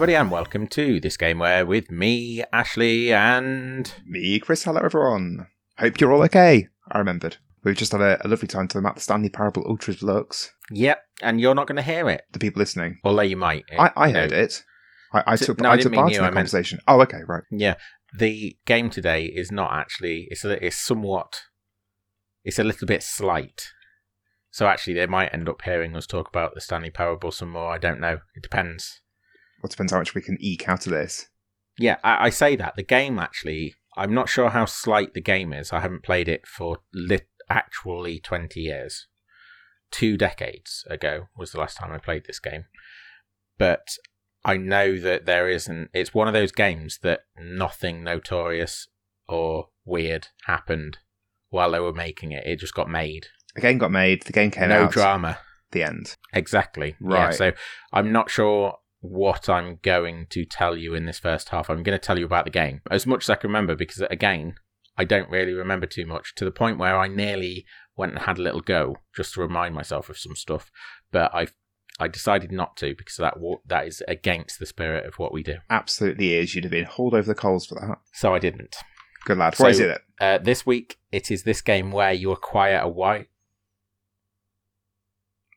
Everybody, and welcome to this game where with me, Ashley, and Me, Chris. Hello, everyone. Hope you're all okay. I remembered. We've just had a, a lovely time talking about the Stanley Parable Ultra Deluxe. yep, and you're not going to hear it, The people listening, although you might. I, I You know, heard it. I, I So- took, no, I I took part in the I meant- conversation. Oh, okay, right. Yeah, the game today is not actually. It's a, it's somewhat. It's a little bit slight. So actually, they might end up hearing us talk about the Stanley Parable some more. I don't know. It depends. Well, it depends how much we can eke out of this. Yeah, I, I say that the game actually. I'm not sure how slight the game is. I haven't played it for lit actually 20 years. Two decades ago was the last time I played this game. But I know that there isn't. It's one of those games that nothing notorious or weird happened while they were making it. It just got made. The game got made. The game came no out. No drama. The end. Exactly. Yeah, Right. so I'm not sure what I'm going to tell you in this first half. I'm going to tell you about the game as much as I can remember because, again, I don't really remember too much to the point where I nearly went and had a little go just to remind myself of some stuff. But I I decided not to because that that is against the spirit of what we do. Absolutely is. You'd have been hauled over the coals for that. So I didn't. Good lad. So- What is it? Uh, this week, it is this game where you acquire a white.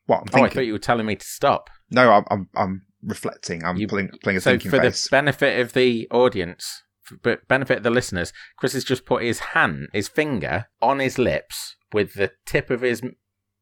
What? I'm Oh, I thought you were telling me to stop. No, I'm, I'm, I'm reflecting. I'm You- pulling, playing a so thinking for face. the benefit of the audience for b- benefit of the listeners chris has just put his hand his finger on his lips with the tip of his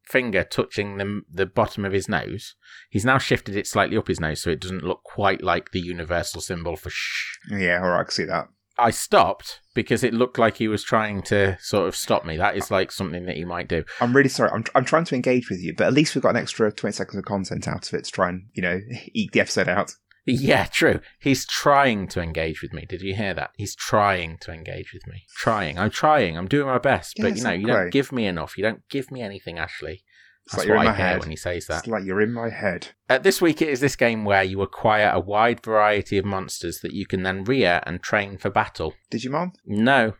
finger touching the, the bottom of his nose he's now shifted it slightly up his nose so it doesn't look quite like the universal symbol for shh yeah, all right, I can see that. I stopped because it looked like he was trying to sort of stop me that is like something that he might do I'm really sorry. I'm, I'm trying to engage with you, but at least we've got an extra 20 seconds of content out of it to try and, you know, eke the episode out. Yeah, true. He's trying to engage with me. Did you hear that? He's trying to engage with me. Trying. I'm trying. I'm doing my best. Yeah, but you know, you don't give me enough. You don't give me anything, Ashley. It's That's like you're what in I my hear head. when he says that. It's like you're in my head. Uh, this week it is this game where you acquire a wide variety of monsters that you can then rear and train for battle. Digimon? No,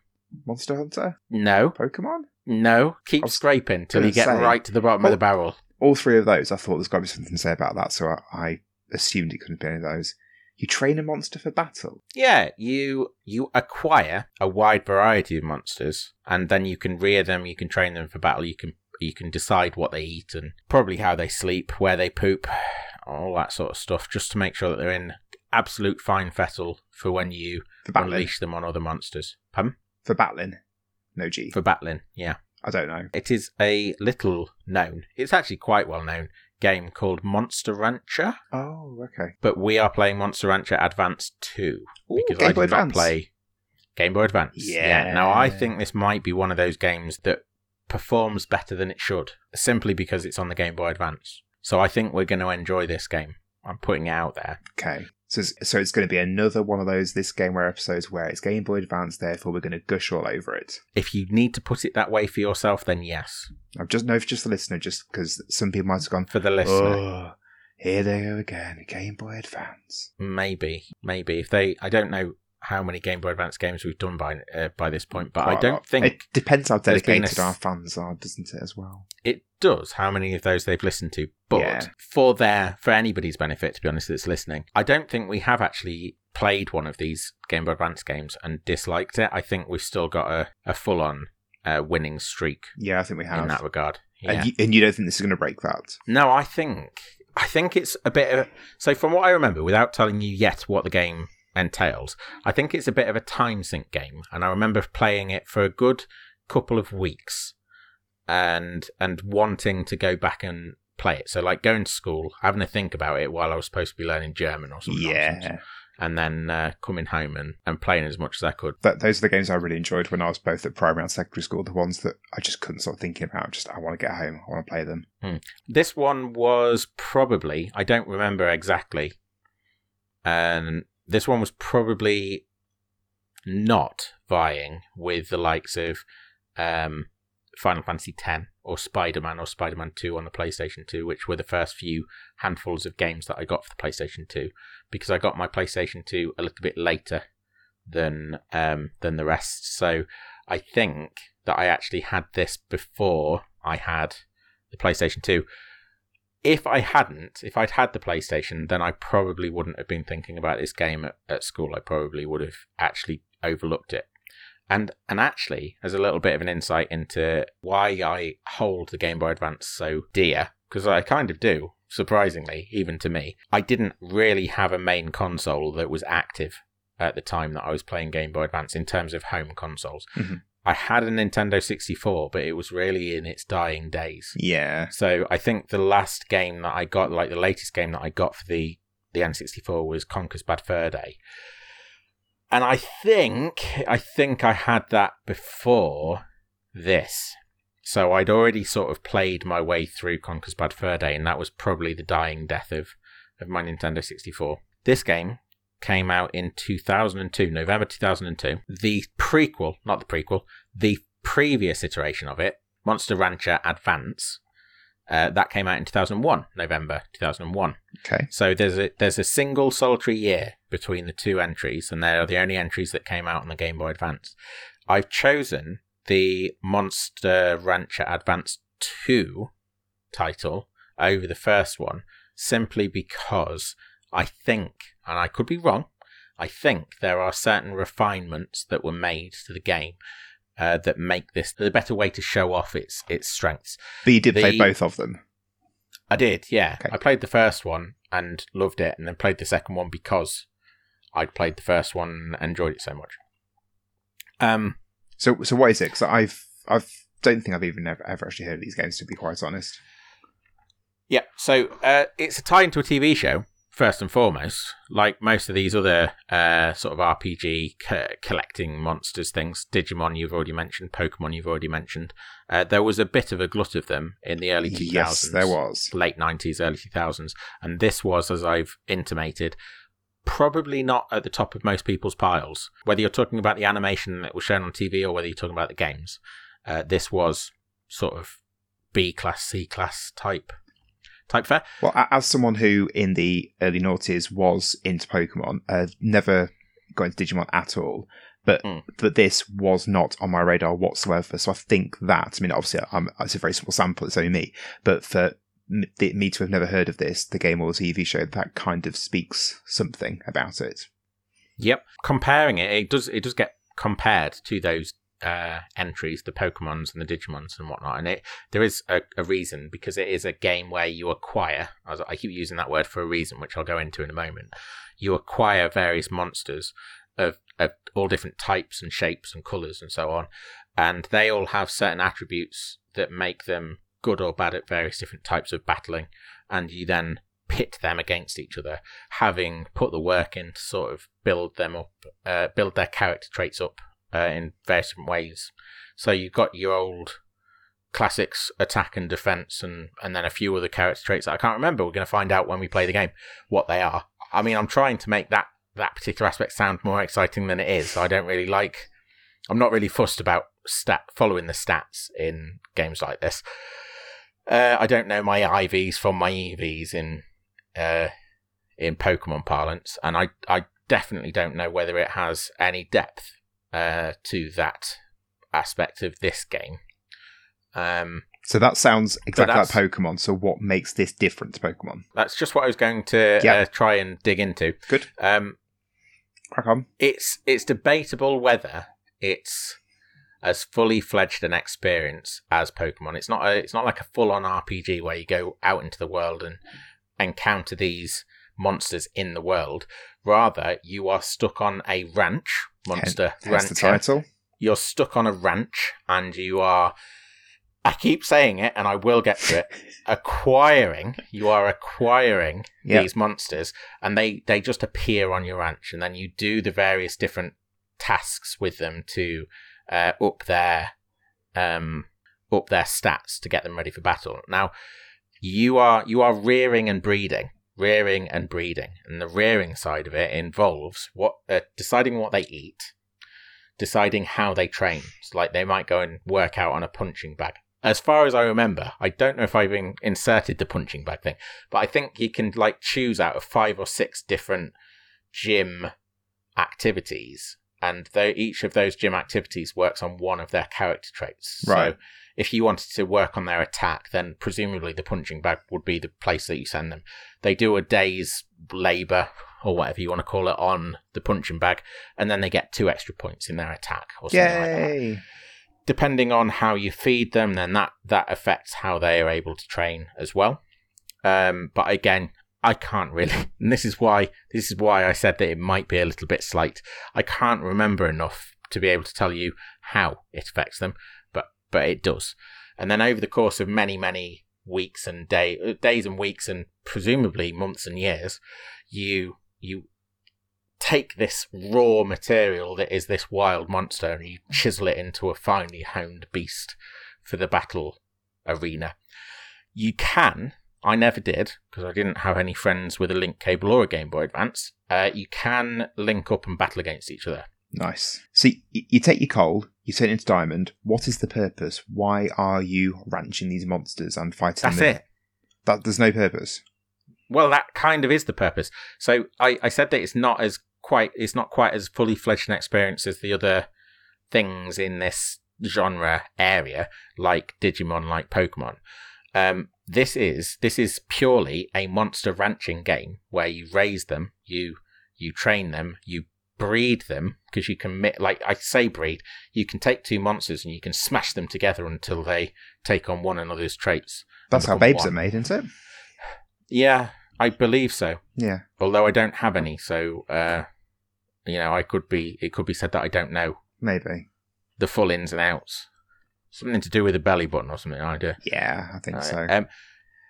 Monster Hunter? no, Pokemon? no. Keep scraping till you get say- right to the bottom of the barrel. All three of those, I thought there's got to be something to say about that, so I, I assumed it couldn't be any of those. You train a monster for battle. Yeah, you you acquire a wide variety of monsters, and then you can rear them. You can train them for battle. You can you can decide what they eat and probably how they sleep, where they poop, all that sort of stuff, just to make sure that they're in absolute fine fettle for when you For unleash them on other monsters. Pardon? For battling. No G. For battling, yeah. I don't know. It is a little known. It's actually quite well known game called Monster Rancher, Oh, okay. but we are playing Monster Rancher Advance Two Ooh, because Game I Boy did not play Game Boy Advance. Yeah. Now I think this might be one of those games that performs better than it should, simply because it's on the Game Boy Advance. So I think we're going to enjoy this game. I'm putting it out there. Okay. So it's, so it's going to be another one of those This game Gameware episodes where it's Game Boy Advance, therefore we're going to gush all over it. If you need to put it that way for yourself, then yes. I've just no, for just the listener, just because some people might have gone, For the listener, oh, here they go again, Game Boy Advance. maybe, maybe if they, I don't know how many Game Boy Advance games we've done by uh, by this point, but I don't think it depends how there's a dedicated our fans are, doesn't it, as well? it does how many of those they've listened to but Yeah. for their for anybody's benefit to be honest that's listening i don't think we have actually played one of these game boy advance games and disliked it i think we've still got a, a full-on uh, winning streak Yeah, I think we have. in that regard yeah. and, you, and you don't think this is going to break that? no i think i think it's a bit of so from what i remember without telling you yet what the game entails i think it's a bit of a time sink game and i remember playing it for a good couple of weeks and and wanting to go back and play it so like going to school having to think about it while i was supposed to be learning german or something Yeah. and then uh, coming home and, and playing as much as i could That, those are the games I really enjoyed when I was both at primary and secondary school. The ones that I just couldn't stop thinking about. Just I want to get home. I want to play them. This one was probably, I don't remember exactly. And this one was probably not vying with the likes of um, Final Fantasy X or Spider Man or Spider Man 2 on the PlayStation 2, which were the first few handfuls of games that I got for the PlayStation 2, because I got my PlayStation 2 a little bit later than um, than the rest. So I think that I actually had this before I had the PlayStation 2. If I hadn't, if I'd had the PlayStation, then I probably wouldn't have been thinking about this game at, at school. I probably would have actually overlooked it. And and actually, as a little bit of an insight into why I hold the Game Boy Advance so dear, because I kind of do, surprisingly, even to me, I didn't really have a main console that was active at the time that I was playing Game Boy Advance in terms of home consoles. Mhm. I had a Nintendo 64, but it was really in its dying days. Yeah. So I think the last game that I got, like the latest game that I got for the the N64 was Conker's Bad Fur Day. And I think I think I had that before this. So I'd already sort of played my way through Conker's Bad Fur Day, and that was probably the dying death of, of my Nintendo 64. This game came out in 2002, November 2002. The prequel, not the prequel, the previous iteration of it, Monster Rancher Advance, uh, that came out in 2001, November 2001. Okay. So there's a there's a single solitary year between the two entries, and they are the only entries that came out on the Game Boy Advance. I've chosen the Monster Rancher Advance 2 title over the first one simply because I think, and I could be wrong, I think there are certain refinements that were made to the game uh, that make this the better way to show off its its strengths. But you did play both of them. I did, yeah. Okay. I played the first one and loved it, and then played the second one because I'd played the first one and enjoyed it so much. Um, So, so what is it? Because I've, I've, don't think I've even ever, ever actually heard of these games, to be quite honest. yeah. So uh, it's a tie into a TV show first and foremost. Like most of these other uh, sort of RPG co- collecting monsters things, Digimon you've already mentioned, Pokemon you've already mentioned. Uh, there was a bit of a glut of them in the early 2000s. Yes, there was. late 90s, early 2000s. And this was, as I've intimated, probably not at the top of most people's piles. Whether you're talking about the animation that was shown on TV or whether you're talking about the games, uh, this was sort of B class, C class type type fare. Well, as someone who in the early noughties was into Pokemon, uh, never got into Digimon at all, but Mm. but this was not on my radar whatsoever. So I think that, I mean, obviously, I'm, it's a very small sample, it's only me, but for me to have never heard of this, the game or TV show, that kind of speaks something about it. Yep. Comparing it, it does it does get compared to those uh, entries, the Pokemons and the Digimons and whatnot, and it there is a, a reason because it is a game where you acquire. as I keep using that word for a reason, which I'll go into in a moment. You acquire various monsters of, of all different types and shapes and colours and so on, and they all have certain attributes that make them good or bad at various different types of battling, and you then pit them against each other, having put the work in to sort of build them up, uh, build their character traits up uh, in various different ways. So you've got your old classics, attack and defense, and and then a few other character traits that I can't remember. We're going to find out when we play the game what they are. I mean, I'm trying to make that that particular aspect sound more exciting than it is. I don't really like. I'm not really fussed about stat following the stats in games like this. Uh, I don't know my IVs from my EVs in uh, in Pokemon parlance, and I I definitely don't know whether it has any depth uh, to that aspect of this game. Um, So that sounds exactly like Pokemon. So what makes this different to Pokemon? that's just what I was going to Yeah. uh, try and dig into. Good. Um, Crack on. it's it's debatable whether it's as fully fledged an experience as Pokemon. It's not a, it's not like a full on RPG where you go out into the world and encounter these monsters in the world. Rather, you are stuck on a ranch, monster Hence the title. You're stuck on a ranch and you are I keep saying it and I will get to it. acquiring, you are acquiring Yeah. these monsters and they they just appear on your ranch and then you do the various different tasks with them to uh, up their um up their stats to get them ready for battle now you are you are rearing and breeding rearing and breeding and the rearing side of it involves what uh, deciding what they eat deciding how they train It's like they might go and work out on a punching bag as far as I remember, I don't know if I've in- inserted the punching bag thing, but I think you can like choose out of five or six different gym activities and though each of those gym activities works on one of their character traits. Right. So if you wanted to work on their attack, then presumably the punching bag would be the place that you send them. They do a day's labor or whatever you want to call it on the punching bag, and then they get two extra points in their attack or something like that. Yay! Depending on how you feed them, then that that affects how they are able to train as well. Um, but again, I can't really. And this is why this is why I said that it might be a little bit slight. I can't remember enough to be able to tell you how it affects them, but it does. And then over the course of many many weeks and day days and weeks and presumably months and years, you you take this raw material that is this wild monster and you chisel it into a finely honed beast for the battle arena. You can I never did because I didn't have any friends with a link cable or a Game Boy Advance. Uh, you can link up and battle against each other. Nice. So you, you take your coal, you turn it into diamond. What is the purpose? Why are you ranching these monsters and fighting That's them? That's it. That there's no purpose. Well, that kind of is the purpose. So I, I said that it's not as quite it's not quite as fully fledged an experience as the other things in this genre area, like Digimon, like Pokemon. Um, this is this is purely a monster ranching game where you raise them, you you train them, you breed them because you can like I say breed, you can take two monsters and you can smash them together until they take on one another's traits. That's how babes one. are made, isn't it? Yeah, I believe so. Yeah. Although I don't have any, so uh, you know, I could be it could be said that I don't know Maybe. the full ins and outs. Something to do with the belly button or something. I do. Yeah, I think so. Um,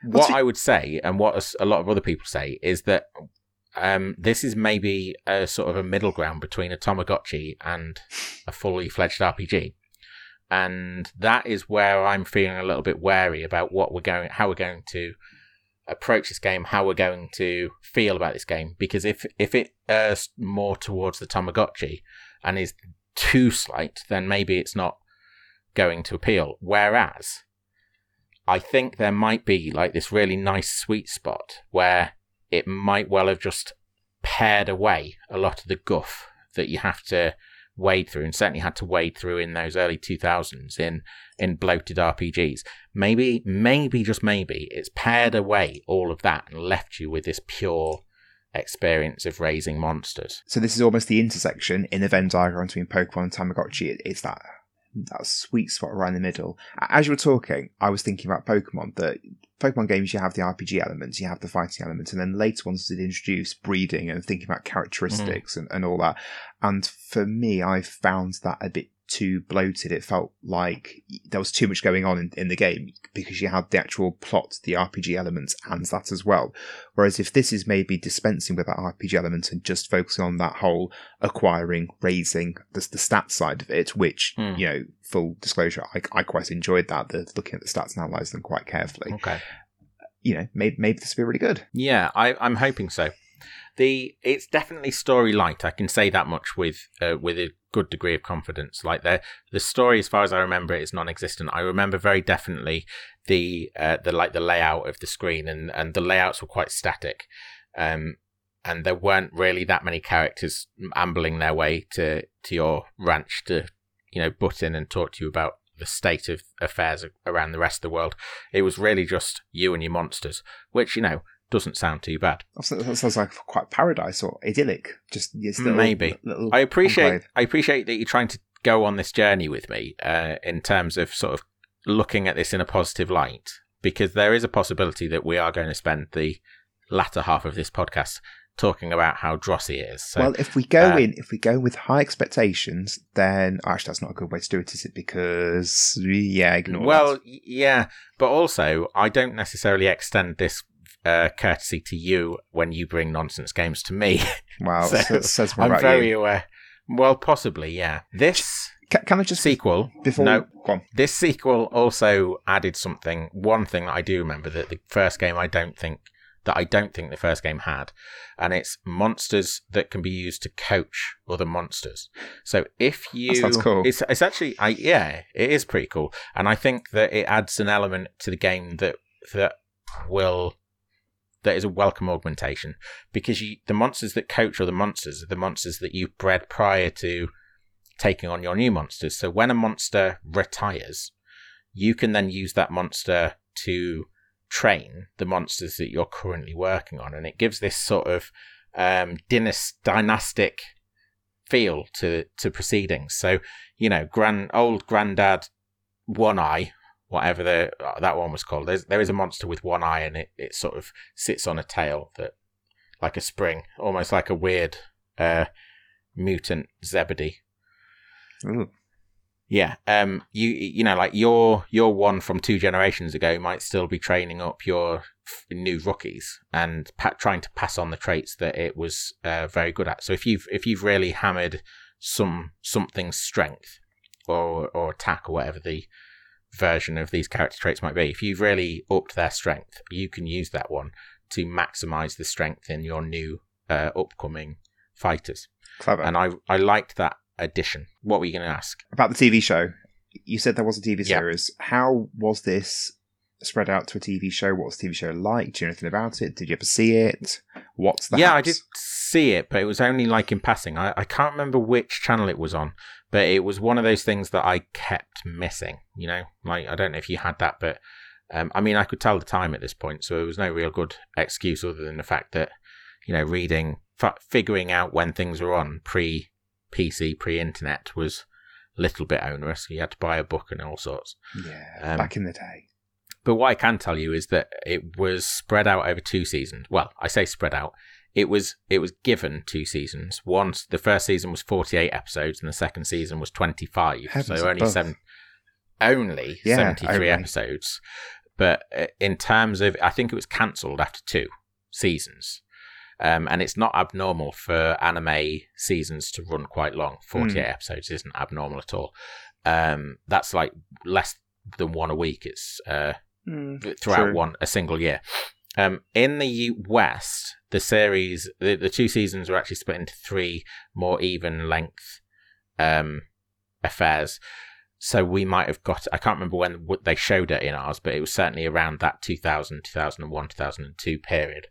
what it- I would say, and what a lot of other people say, is that um, this is maybe a sort of a middle ground between a Tamagotchi and a fully fledged RPG, and that is where I'm feeling a little bit wary about what we're going, how we're going to approach this game, how we're going to feel about this game, because if if it errs more towards the Tamagotchi and is too slight, then maybe it's not going to appeal. Whereas I think there might be like this really nice sweet spot where it might well have just pared away a lot of the guff that you have to wade through and certainly had to wade through in those early 2000s in in bloated RPGs maybe maybe just maybe it's pared away all of that and left you with this pure experience of raising monsters So this is almost the intersection in the Venn diagram between Pokemon and Tamagotchi. It- It's that that sweet spot right in the middle. As you were talking, I was thinking about Pokemon. That Pokemon games, you have the RPG elements, you have the fighting elements, and then later ones did introduce breeding and thinking about characteristics mm. and, and all that. And for me, I found that a bit too bloated. It felt like there was too much going on in, in the game because you had the actual plot, the RPG elements, and that as well. Whereas if this is maybe dispensing with that RPG element and just focusing on that whole acquiring, raising, the, the stats side of it, which, Hmm. you know, full disclosure, I, I quite enjoyed that, the looking at the stats and analysing them quite carefully. okay You know, maybe, maybe this will be really good. Yeah, I, I'm hoping so. The it's definitely story light. I can say that much with uh, with a good degree of confidence. Like the the story, as far as I remember, it is non-existent. I remember very definitely the uh, the like the layout of the screen, and and the layouts were quite static. Um, and there weren't really that many characters ambling their way to to your ranch to you know butt in and talk to you about the state of affairs around the rest of the world. It was really just you and your monsters, which you know doesn't sound too bad. That sounds like quite paradise or idyllic. Just little, Maybe. little I appreciate enclave. I appreciate that you're trying to go on this journey with me uh, in terms of sort of looking at this in a positive light because there is a possibility that we are going to spend the latter half of this podcast talking about how drossy it is. So well, if we go uh, in, if we go with high expectations, then actually that's not a good way to do it, is it? Because yeah, ignore well, that. yeah, but also I don't necessarily extend this uh, courtesy to you when you bring nonsense games to me. Wow, so so, says more I'm about very you. aware. Well, possibly, yeah. This Ca- Can, I just sequel before no. This sequel also added something. One thing that I do remember that the first game I don't think that I don't think the first game had, and it's monsters that can be used to coach other monsters. So if you, sounds cool. it's it's actually, I yeah, it is pretty cool, and I think that it adds an element to the game that that will that is a welcome augmentation because you the monsters that coach other monsters are the monsters that you've bred prior to taking on your new monsters. So when a monster retires, you can then use that monster to train the monsters that you're currently working on, and it gives this sort of um, dynastic feel to to proceedings. So you know, grand old granddad, one eye, whatever the uh, that one was called. There's, there is a monster with one eye, and it it sort of sits on a tail that like a spring, almost like a weird uh, mutant Zebedee. Ooh. Yeah, um, you you know, like your your one from two generations ago might still be training up your f- new rookies and pa- trying to pass on the traits that it was uh, very good at. So if you've if you've really hammered some something's strength or or attack or whatever the version of these character traits might be, if you've really upped their strength, you can use that one to maximize the strength in your new uh, upcoming fighters. Clever. And I I liked that addition. What were you going to ask? About the TV show, you said there was a TV series. How was this spread out to a TV show? What was the TV show like? Do you know anything about it? Did you ever see it? What's the yeah, I did see it, but it was only like in passing. I, I can't remember which channel it was on, but it was one of those things that I kept missing. You know, like I don't know if you had that, but um, I mean, I could tell the time at this point, so there was no real good excuse other than the fact that you know, reading, f- figuring out when things were on pre PC, pre internet was a little bit onerous. You had to buy a book and all sorts. Yeah, Um, back in the day. But what I can tell you is that it was spread out over two seasons. Well, I say spread out. It was it was given two seasons. Once the first season was forty eight episodes, and the second season was twenty five. Heavens So only seven, only Yeah, seventy three only. episodes. But uh, in terms of, I think it was cancelled after two seasons. Um, and it's not abnormal for anime seasons to run quite long. 48 Hmm. episodes isn't abnormal at all. Um, that's like less than one a week. It's uh, Mm, throughout True. one a single year. Um, in the West, the series, the, the two seasons were actually split into three more even length um, affairs. So we might have got, I can't remember when they showed it in ours, but it was certainly around that 2000, 2001, 2002 period.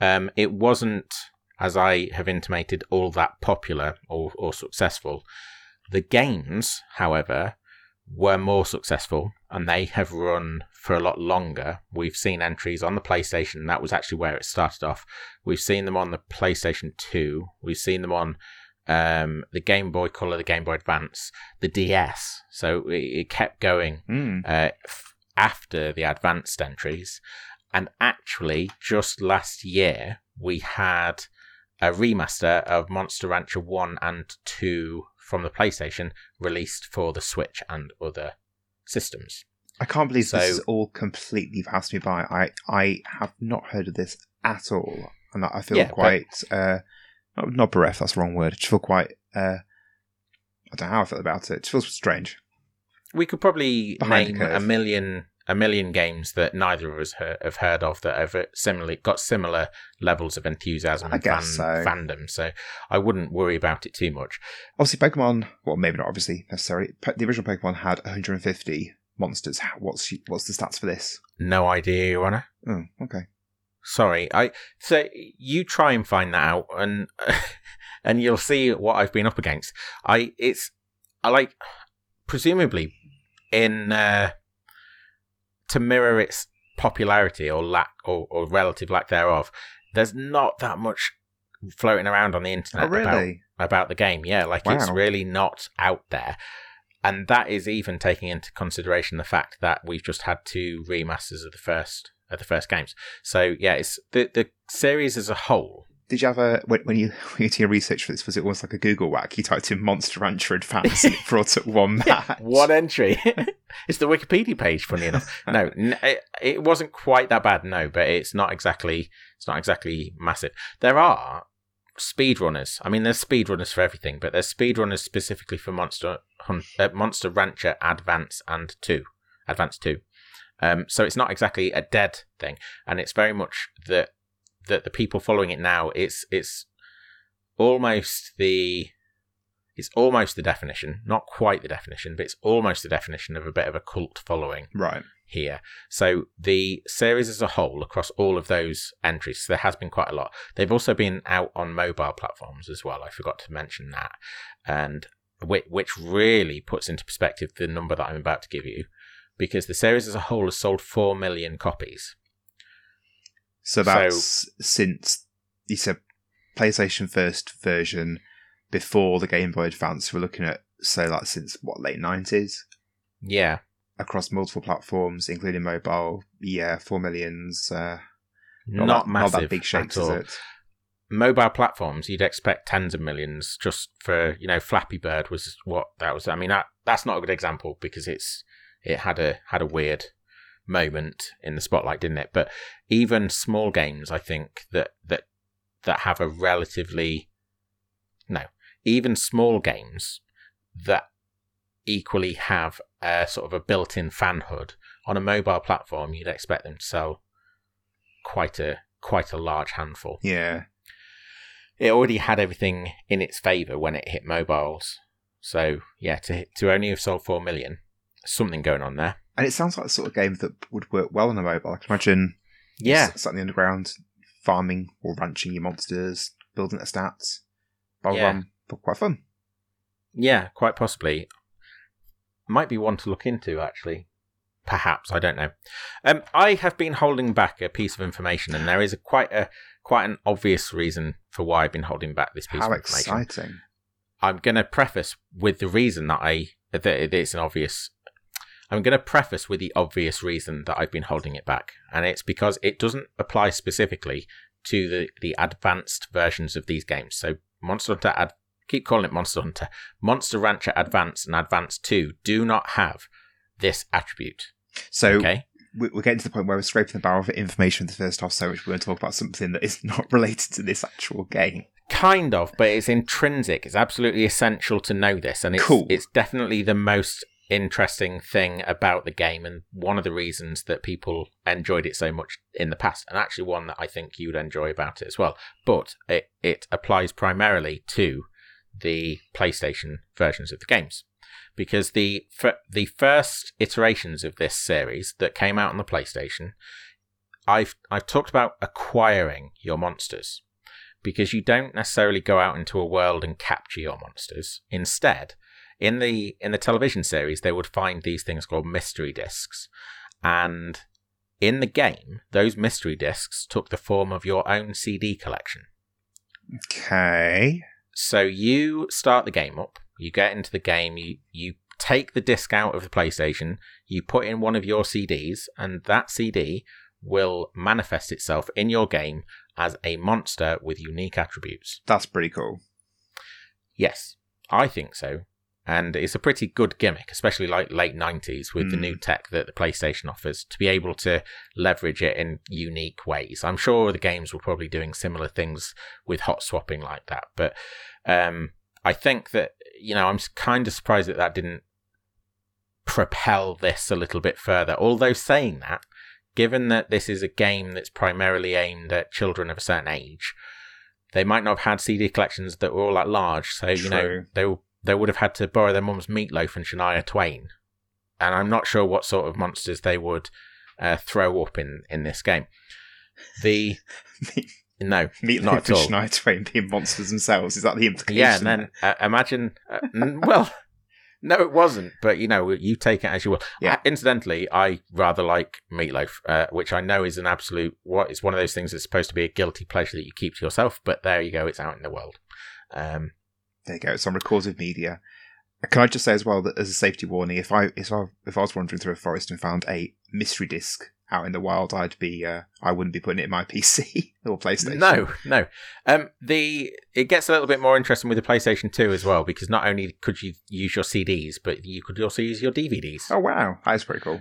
Um, it wasn't, as I have intimated, all that popular or, or successful. The games, however, were more successful and they have run for a lot longer. We've seen entries on the PlayStation, that was actually where it started off. We've seen them on the PlayStation 2, we've seen them on um, the Game Boy Color, the Game Boy Advance, the DS. So it, it kept going mm. uh, f- after the advanced entries. And actually, just last year, we had a remaster of Monster Rancher 1 and 2 from the PlayStation released for the Switch and other systems. I can't believe So- this is all completely passed me by. I I have not heard of this at all, and I feel Yeah, but- quite uh, not, not bereft. That's the wrong word. I feel quite. Uh, I don't know how I feel about it. It feels strange. We could probably Behind name a million a million games that neither of us have heard of that have similarly got similar levels of enthusiasm I and fan, so. fandom. So I wouldn't worry about it too much. Obviously, Pokemon. Well, maybe not obviously necessarily. The original Pokemon had 150 monsters. What's what's the stats for this? No idea, Your Honor. Oh, okay. Sorry, I so you try and find that out, and and you'll see what I've been up against. I it's I like presumably in uh, to mirror its popularity or lack or, or relative lack thereof. There's not that much floating around on the internet Oh, about really? about the game. Yeah, like it's really not out there. And that is even taking into consideration the fact that we've just had two remasters of the first of the first games. So yeah, it's the the series as a whole. Did you have a when, when you when you did your research for this? Was it almost like a Google whack? You typed in Monster Rancher Advance and it brought up one match. One entry. it's the Wikipedia page. Funny enough, no, n- it, it wasn't quite that bad. No, but it's not exactly it's not exactly massive. There are speedrunners. I mean, there's speedrunners for everything, but there's speedrunners specifically for Monster Hunt, uh, Monster Rancher Advance and Two, Advance Two. Um, so it's not exactly a dead thing, and it's very much that that the people following it now. It's it's almost the it's almost the definition, not quite the definition, but it's almost the definition of a bit of a cult following Right. here. So the series as a whole, across all of those entries, there has been quite a lot. They've also been out on mobile platforms as well. I forgot to mention that. And which, which really puts into perspective the number that I'm about to give you, because the series as a whole has sold four million copies. So that's since you said PlayStation first version before the Game Boy Advance. We're looking at so like since what late nineties Yeah, across multiple platforms, including mobile. Yeah, four millions. Uh, not, that, massive Not that big shakes, is it? Mobile platforms, you'd expect tens of millions just for you know. Flappy Bird was what that was. I mean, that that's not a good example because it's it had a had a weird moment in the spotlight, didn't it? But even small games, I think that that that have a relatively no, even small games that equally have a sort of a built-in fanhood on a mobile platform, you'd expect them to sell quite a quite a large handful. Yeah. It already had everything in its favour when it hit mobiles. So yeah, to to only have sold four million, something going on there. And it sounds like the sort of game that would work well on a mobile. I can imagine Yeah, s- sat in the underground, farming or ranching your monsters, building their stats. Bubble Yeah. Run, but quite fun. Yeah, quite possibly. Might be one to look into, actually. Perhaps I don't know. Um, I have been holding back a piece of information, and there is a quite a quite an obvious reason for why I've been holding back this piece How of information. exciting! I'm going to preface with the reason that I that it's an obvious. I'm going to preface with the obvious reason that I've been holding it back, and it's because it doesn't apply specifically to the the advanced versions of these games. So Monster Hunter Ad, keep calling it Monster Hunter, Monster Rancher Advance and Advance Two do not have this attribute. So Okay, we- we're getting to the point where we're scraping the barrel for information in the first half so much we're going to talk about something that is not related to this actual game. kind of, but it's intrinsic. It's absolutely essential to know this, and it's Cool. it's definitely the most interesting thing about the game, and one of the reasons that people enjoyed it so much in the past, and actually one that I think you would enjoy about it as well. But it it applies primarily to the PlayStation versions of the games. Because the f- the first iterations of this series that came out on the PlayStation, I've I've talked about acquiring your monsters because you don't necessarily go out into a world and capture your monsters. Instead, in the in the television series, they would find these things called mystery discs, and in the game, those mystery discs took the form of your own CD collection. Okay. So you start the game up, you get into the game, you you take the disc out of the PlayStation, you put in one of your CDs, and that CD will manifest itself in your game as a monster with unique attributes. That's pretty cool. Yes, I think so. And it's a pretty good gimmick, especially like late 90s with the Mm. new tech that the PlayStation offers to be able to leverage it in unique ways. I'm sure the games were probably doing similar things with hot swapping like that. But um, I think that, you know, I'm kind of surprised that that didn't propel this a little bit further. Although saying that, given that this is a game that's primarily aimed at children of a certain age, they might not have had CD collections that were all that large. So you know True. they they would have had to borrow their mum's Meat Loaf and Shania Twain, and I'm not sure what sort of monsters they would uh, throw up in in this game. The no, Meat Loaf Not and at all. Shania Twain being monsters themselves. Is that the implication? yeah, and then uh, imagine. Uh, well, no, it wasn't. But you know, you take it as you will. Yeah. Incidentally, I rather like meatloaf, uh, which I know is an absolute. What it's one of those things that's supposed to be a guilty pleasure that you keep to yourself. But there you go, it's out in the world. Um, There you go. It's on recorded media. Can I just say as well that as a safety warning, if I if I if I was wandering through a forest and found a mystery disc out in the wild, I'd be uh, I wouldn't be putting it in my PC or PlayStation. No, no. Um, the it gets a little bit more interesting with the PlayStation 2 as well because not only could you use your CDs, but you could also use your DVDs. Oh wow, that is pretty cool.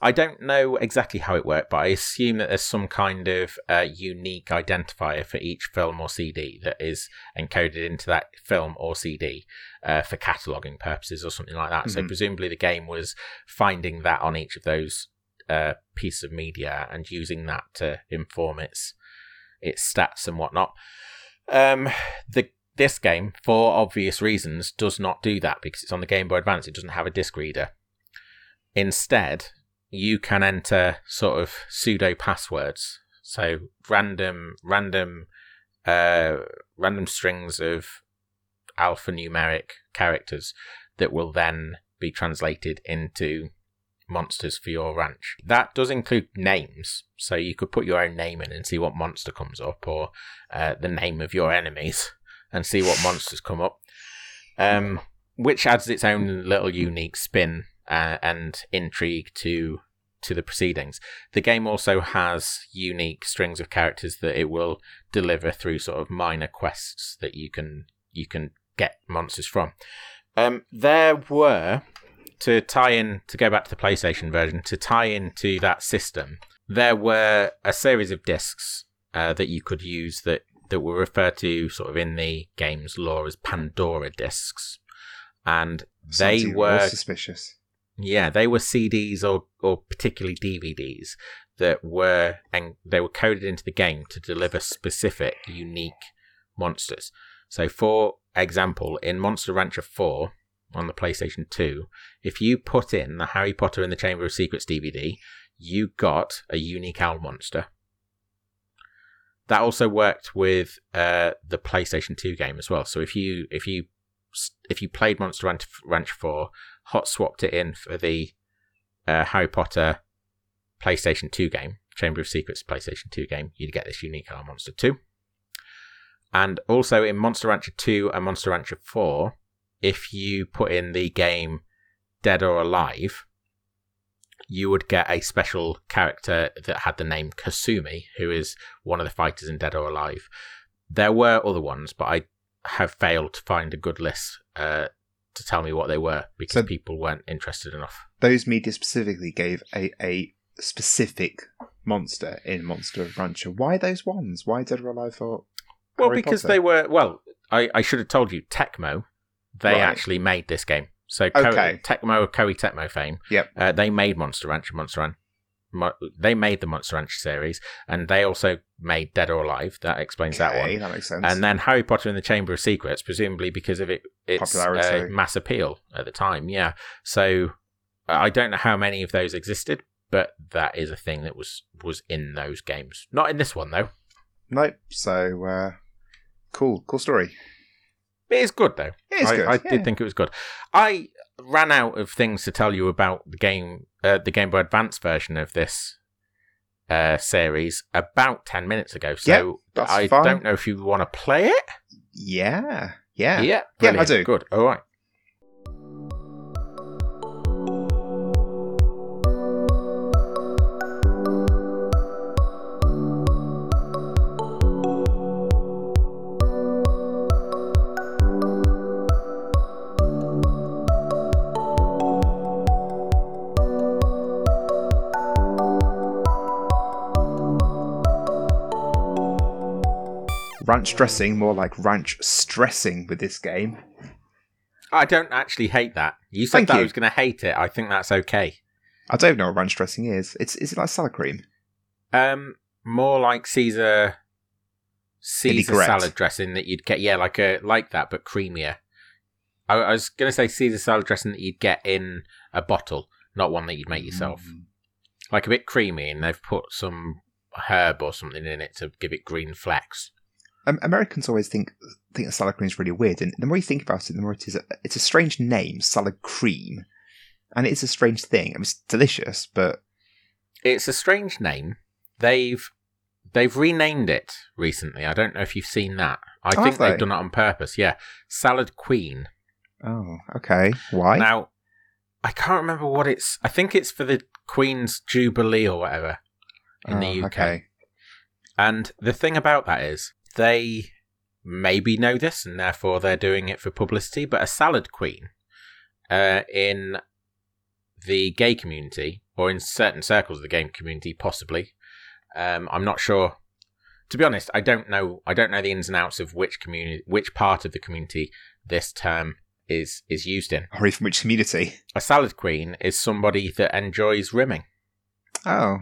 I don't know exactly how it worked, but I assume that there's some kind of uh, unique identifier for each film or CD that is encoded into that film or CD uh, for cataloging purposes or something like that. So Mhm. presumably the game was finding that on each of those uh, pieces of media and using that to inform its its stats and whatnot. Um, the this game, for obvious reasons, does not do that because it's on the Game Boy Advance. It doesn't have a disc reader. Instead, you can enter sort of pseudo passwords, so random, random, uh, random strings of alphanumeric characters that will then be translated into monsters for your ranch. That does include names, so you could put your own name in and see what monster comes up, or uh, the name of your enemies and see what monsters come up. Um, which adds its own little unique spin uh, and intrigue to to the proceedings. The game also has unique strings of characters that it will deliver through sort of minor quests that you can you can get monsters from. Um, there were to tie in to go back to the PlayStation version to tie into that system. There were a series of discs uh, that you could use that that were referred to sort of in the game's lore as Pandora discs, and they were suspicious. Yeah, they were CDs or or particularly DVDs that were and they were coded into the game to deliver specific, unique monsters. So, for example, in Monster Rancher 4 on the PlayStation 2, if you put in the Harry Potter and the Chamber of Secrets DVD, you got a unique owl monster. That also worked with uh, the PlayStation 2 game as well. So if you if you if you played Monster Rancher 4 hot swapped it in for the uh, Harry Potter PlayStation 2 game, Chamber of Secrets PlayStation 2 game, you'd get this unique R monster 2. And also in Monster Rancher 2 and Monster Rancher 4, if you put in the game Dead or Alive, you would get a special character that had the name Kasumi, who is one of the fighters in Dead or Alive. There were other ones, but I have failed to find a good list uh, to tell me what they were because So- people weren't interested enough. Those media specifically gave a, a specific monster in Monster Rancher. Why those ones? Why Dead or Alive or Well, Harry because Potter? they were. Well, I, I should have told you. Tecmo, they Right. actually made this game. So Okay. Tecmo, Koei Tecmo fame. Yep. Uh, they made Monster Rancher, Monster Rancher. Mo- they made the Monster Rancher series, and they also made Dead or Alive. That explains that one. That makes sense. And then Harry Potter and the Chamber of Secrets, presumably because of it, its uh, mass appeal at the time. Yeah. So I don't know how many of those existed, but that is a thing that was was in those games. Not in this one though. nope. So uh, cool, cool story. It is good though. It is I, good. I yeah. did think it was good. I ran out of things to tell you about the game, uh, the Game Boy Advance version of this uh, series about ten minutes ago. So I fine. don't know if you want to play it. Yeah, yeah. Yeah, Yeah, I do. Good. All right. Ranch dressing, more like ranch stressing with this game. I don't actually hate that. You said Thank that I was going to hate it. I think that's okay. I don't even know what ranch dressing is. It's is it like salad cream? Um, more like Caesar Caesar salad dressing that you'd get. Yeah, like a like that, but creamier. I, I was going to say Caesar salad dressing that you'd get in a bottle, not one that you'd make yourself. Mm. Like a bit creamy, and they've put some herb or something in it to give it green flecks. Um, Americans always think think that salad cream is really weird, and the more you think about it, the more it is. A, it's a strange name, salad cream, and it's a strange thing. I mean, it's delicious, but It's a strange name. They've they've renamed it recently. I don't know if you've seen that. I Oh, think they? they've done it on purpose. Yeah, Salad Queen. oh, okay. Why? Now, I can't remember what it's. I think it's for the Queen's Jubilee or whatever in the Oh, UK. Okay. And the thing about that is, they maybe know this and therefore they're doing it for publicity, but a salad queen uh, in the gay community, or in certain circles of the game community, possibly. Um, I'm not sure. To be honest, I don't know. I don't know the ins and outs of which community, which part of the community this term is is used in. Or from which community? A salad queen is somebody that enjoys rimming. Oh,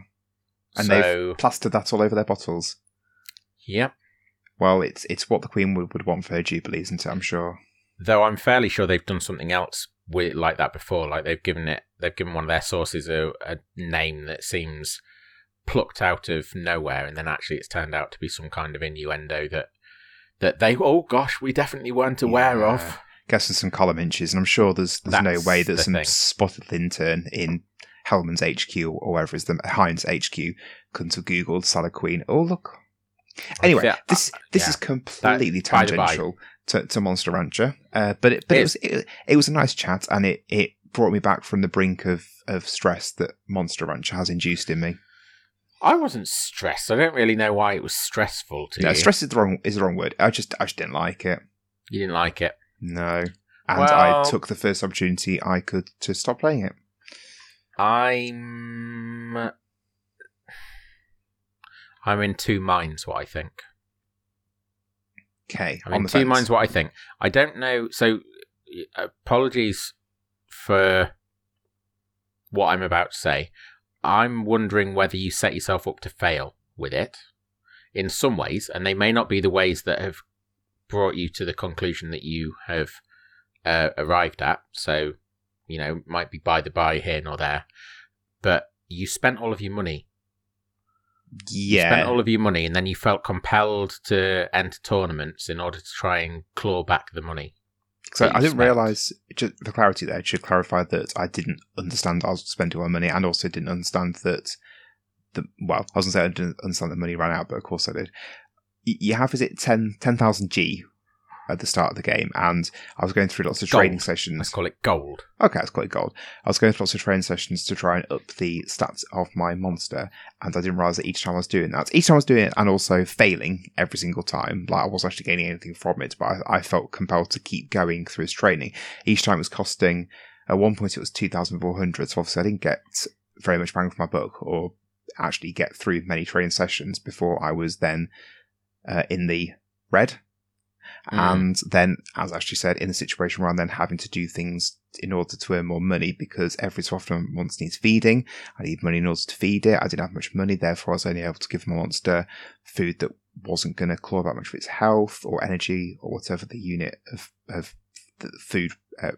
and so, they've plastered that all over their bottles. yep. Well, it's it's what the Queen would, would want for her jubilee, isn't it? I'm sure. Though I'm fairly sure they've done something else with like that before. Like they've given it, they've given one of their sources a, a name that seems plucked out of nowhere, and then actually it's turned out to be some kind of innuendo that that they oh gosh we definitely weren't aware Yeah. of. Guessing some column inches, and I'm sure there's there's no way that some thing. spotted intern in Hellmann's HQ or wherever is the Heinz HQ couldn't have googled Salad Queen. Oh look. Anyway, Yeah, this this yeah. is completely That- by the by. tangential to, to Monster Rancher, uh, but it, but it, It was it, it was a nice chat, and it, it brought me back from the brink of, of stress that Monster Rancher has induced in me. I wasn't stressed. I don't really know why it was stressful to No, you. stress is the wrong is the wrong word. I just I just didn't like it. You didn't like it. No, and Well- I took the first opportunity I could to stop playing it. I'm. I'm in two minds. What I think. Okay, I'm in two fence. minds. What I think. I don't know. So, apologies for what I'm about to say. I'm wondering whether you set yourself up to fail with it in some ways, and they may not be the ways that have brought you to the conclusion that you have uh, arrived at. So, you know, might be by the by here nor there. But you spent all of your money. You Yeah, spent all of your money, and then you felt compelled to enter tournaments in order to try and claw back the money. so I didn't realize. Just for clarity, there I should clarify that I didn't understand I was spending all my money, and also didn't understand that the well, I was gonna say I didn't understand the money ran out, but of course I did. You have is it 10 10,000 G at the start of the game, and I was going through lots of Gold. training sessions. Let's call it gold. Okay, that's quite gold. I was going through lots of training sessions to try and up the stats of my monster, and I didn't realize that each time I was doing that, each time I was doing it, and also failing every single time, like I wasn't actually gaining anything from it, but I, I felt compelled to keep going through his training. Each time it was costing, at one point it was 2,400, so obviously I didn't get very much bang for my buck, or actually get through many training sessions before I was then uh, in the red. Mm. And then, as Ashley said, in the situation where I'm then having to do things in order to earn more money because every so often a monster needs feeding. I need money in order to feed it. I didn't have much money, therefore I was only able to give my monster food that wasn't going to claw back much of its health or energy or whatever the unit of, of food uh,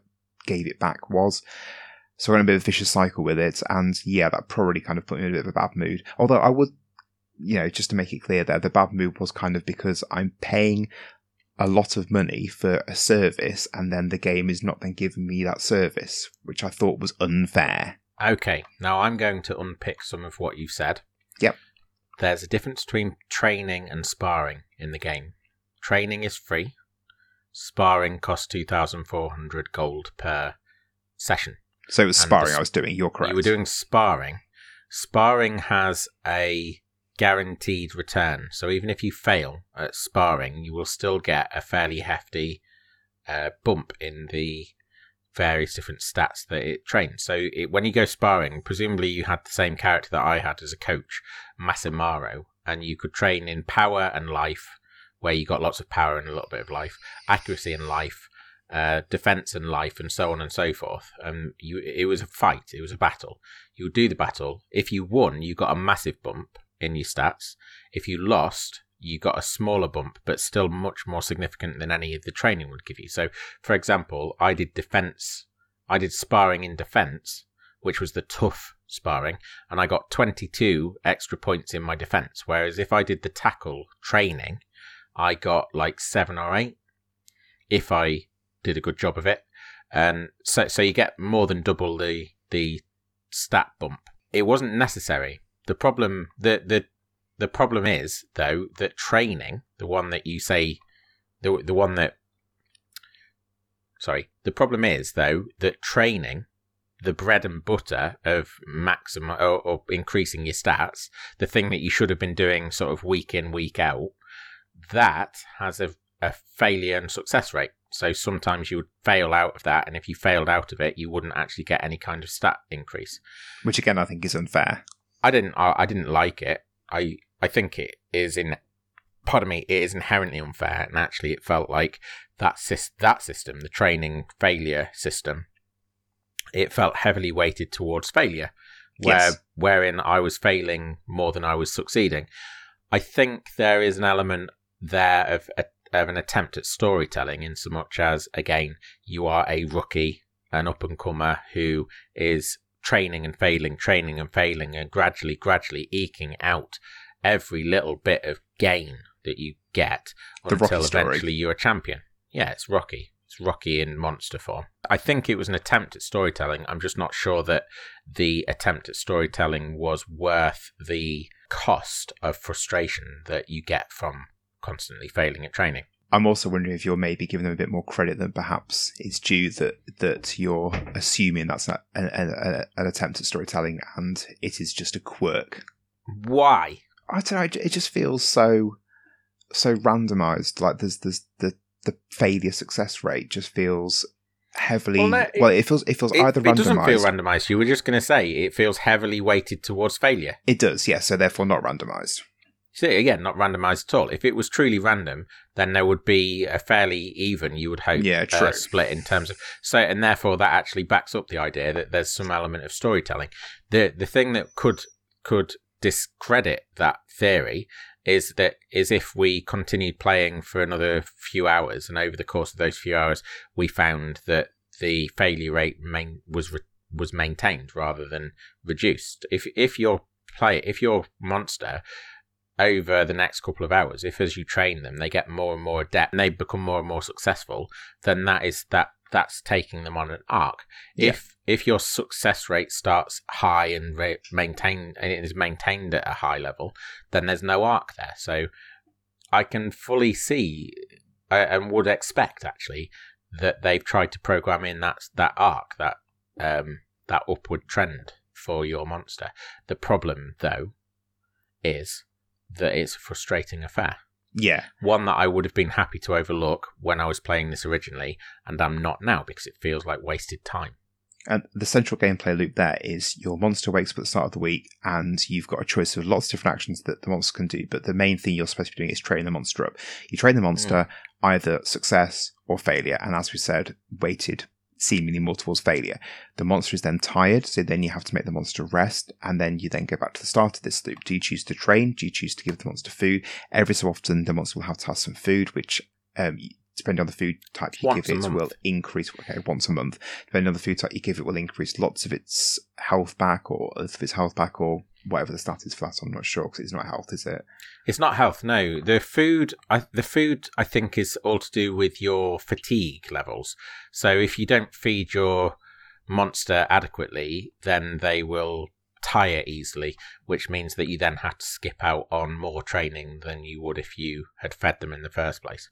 gave it back was. So I in a bit of a vicious cycle with it, and yeah, that probably kind of put me in a bit of a bad mood. Although I would, you know, just to make it clear there, the bad mood was kind of because I'm paying a lot of money for a service, and then the game is not then giving me that service, which I thought was unfair. Okay, now I'm going to unpick some of what you've said. Yep. There's a difference between training and sparring in the game. Training is free. Sparring costs 2,400 gold per session. So it was And sparring the- I was doing. You're correct. You were doing sparring. Sparring has a guaranteed return. So even if you fail at sparring, you will still get a fairly hefty uh, bump in the various different stats that it trains. So it, when you go sparring, presumably you had the same character that I had as a coach, Masamaro, and you could train in power and life, where you got lots of power and a little bit of life, accuracy and life, uh, defense and life, and so on and so forth. Um, you it was a fight, it was a battle. You would do the battle. If you won, you got a massive bump in your stats. If you lost, you got a smaller bump, but still much more significant than any of the training would give you. So, for example, I did defense, I did sparring in defense, which was the tough sparring, and I got 22 extra points in my defense. Whereas if I did the tackle training, I got like seven or eight if I did a good job of it. And so, so you get more than double the the stat bump. It wasn't necessary. The problem, the the the problem is though that training, the one that you say, the the one that, sorry, the problem is though that training, the bread and butter of maximum or, or increasing your stats, the thing that you should have been doing sort of week in week out, that has a a failure and success rate. So sometimes you would fail out of that, and if you failed out of it, you wouldn't actually get any kind of stat increase. Which again, I think is unfair. I didn't. I, I didn't like it. I I think it is in. Pardon me. It is inherently unfair, and actually, it felt like that sys- that system, the training failure system, it felt heavily weighted towards failure, where Yes. wherein I was failing more than I was succeeding. I think there is an element there of a, of an attempt at storytelling, in so much as again you are a rookie, an up and comer who is training and failing, training and failing, and gradually, gradually eking out every little bit of gain that you get The until Rocky story. eventually you're a champion. Yeah, it's Rocky. It's Rocky in monster form. I think it was an attempt at storytelling. I'm just not sure that the attempt at storytelling was worth the cost of frustration that you get from constantly failing at training. I'm also wondering if you're maybe giving them a bit more credit than perhaps is due. That that you're assuming that's an, an, an, an attempt at storytelling, and it is just a quirk. Why? I don't know. It it just feels so so randomized. Like there's there's the the failure success rate just feels heavily. Well, Well, no, it- it, feels it feels It, either it doesn't feel randomized. randomized. You were just going to say it feels heavily weighted towards failure. it does, yes. so therefore not randomized. See, again, not randomized at all. If it was truly random, then there would be a fairly even, you would hope, Yeah, uh, split in terms of so, and therefore that actually backs up the idea that there's some element of storytelling. the The thing that could could discredit that theory is that is if we continued playing for another few hours, and over the course of those few hours, we found that the failure rate main, was re- was maintained rather than reduced. If if your play if your monster over the next couple of hours, if as you train them they get more and more adept and they become more and more successful, then that is that that's taking them on an arc. Yeah. If if your success rate starts high and re- maintain and it is maintained at a high level, then there's no arc there. So I can fully see uh, and would expect actually that they've tried to program in that that arc that um, that upward trend for your monster. The problem though is that it's a frustrating affair. Yeah, One that I would have been happy to overlook when I was playing this originally, and I'm not now because it feels like wasted time. and the central gameplay loop there is your monster wakes up at the start of the week, and you've got a choice of lots of different actions that the monster can do. But the main thing you're supposed to be doing is training the monster up. You train the monster hmm. either success or failure, and as we said, weighted seemingly more towards failure. The monster is then tired, so then you have to make the monster rest, and then you then go back to the start of this loop. Do you choose to train? Do you choose to give the monster food? Every so often, the monster will have to have some food, which, um, depending on the food type you Once give it, will increase. Okay, once a month. Depending on the food type you give it, will increase lots of its health back, or of its health back, or whatever the stat is for that. I'm not sure because it's not health, is it? It's not health, no. The food, I, the food, I think, is all to do with your fatigue levels. So if you don't feed your monster adequately, then they will tire easily, which means that you then have to skip out on more training than you would if you had fed them in the first place.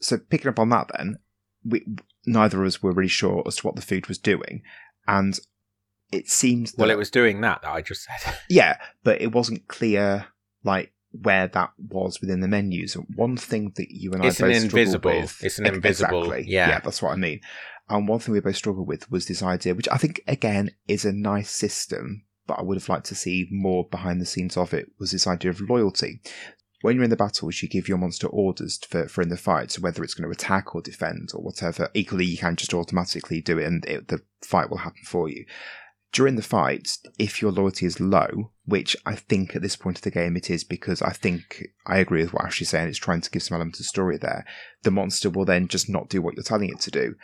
so picking up on that then we neither of us were really sure as to what the food was doing and it seems that, Well, it was doing that that I just said. yeah but it wasn't clear like where that was within the menus one thing that you and It's i both struggled invisible- with it's an invisible- exactly. yeah. that's what i mean and one thing we both struggled with was this idea which i think again is a nice system but i would have liked to see more behind the scenes of it was this idea of loyalty when you're in the battles, you give your monster orders for, for in the fight. So whether it's going to attack or defend or whatever, equally you can just automatically do it, and it, the fight will happen for you. During the fight, if your loyalty is low, which I think at this point of the game it is, because I think I agree with what Ashley's saying, it's trying to give some element of story there. The monster will then just not do what you're telling it to do.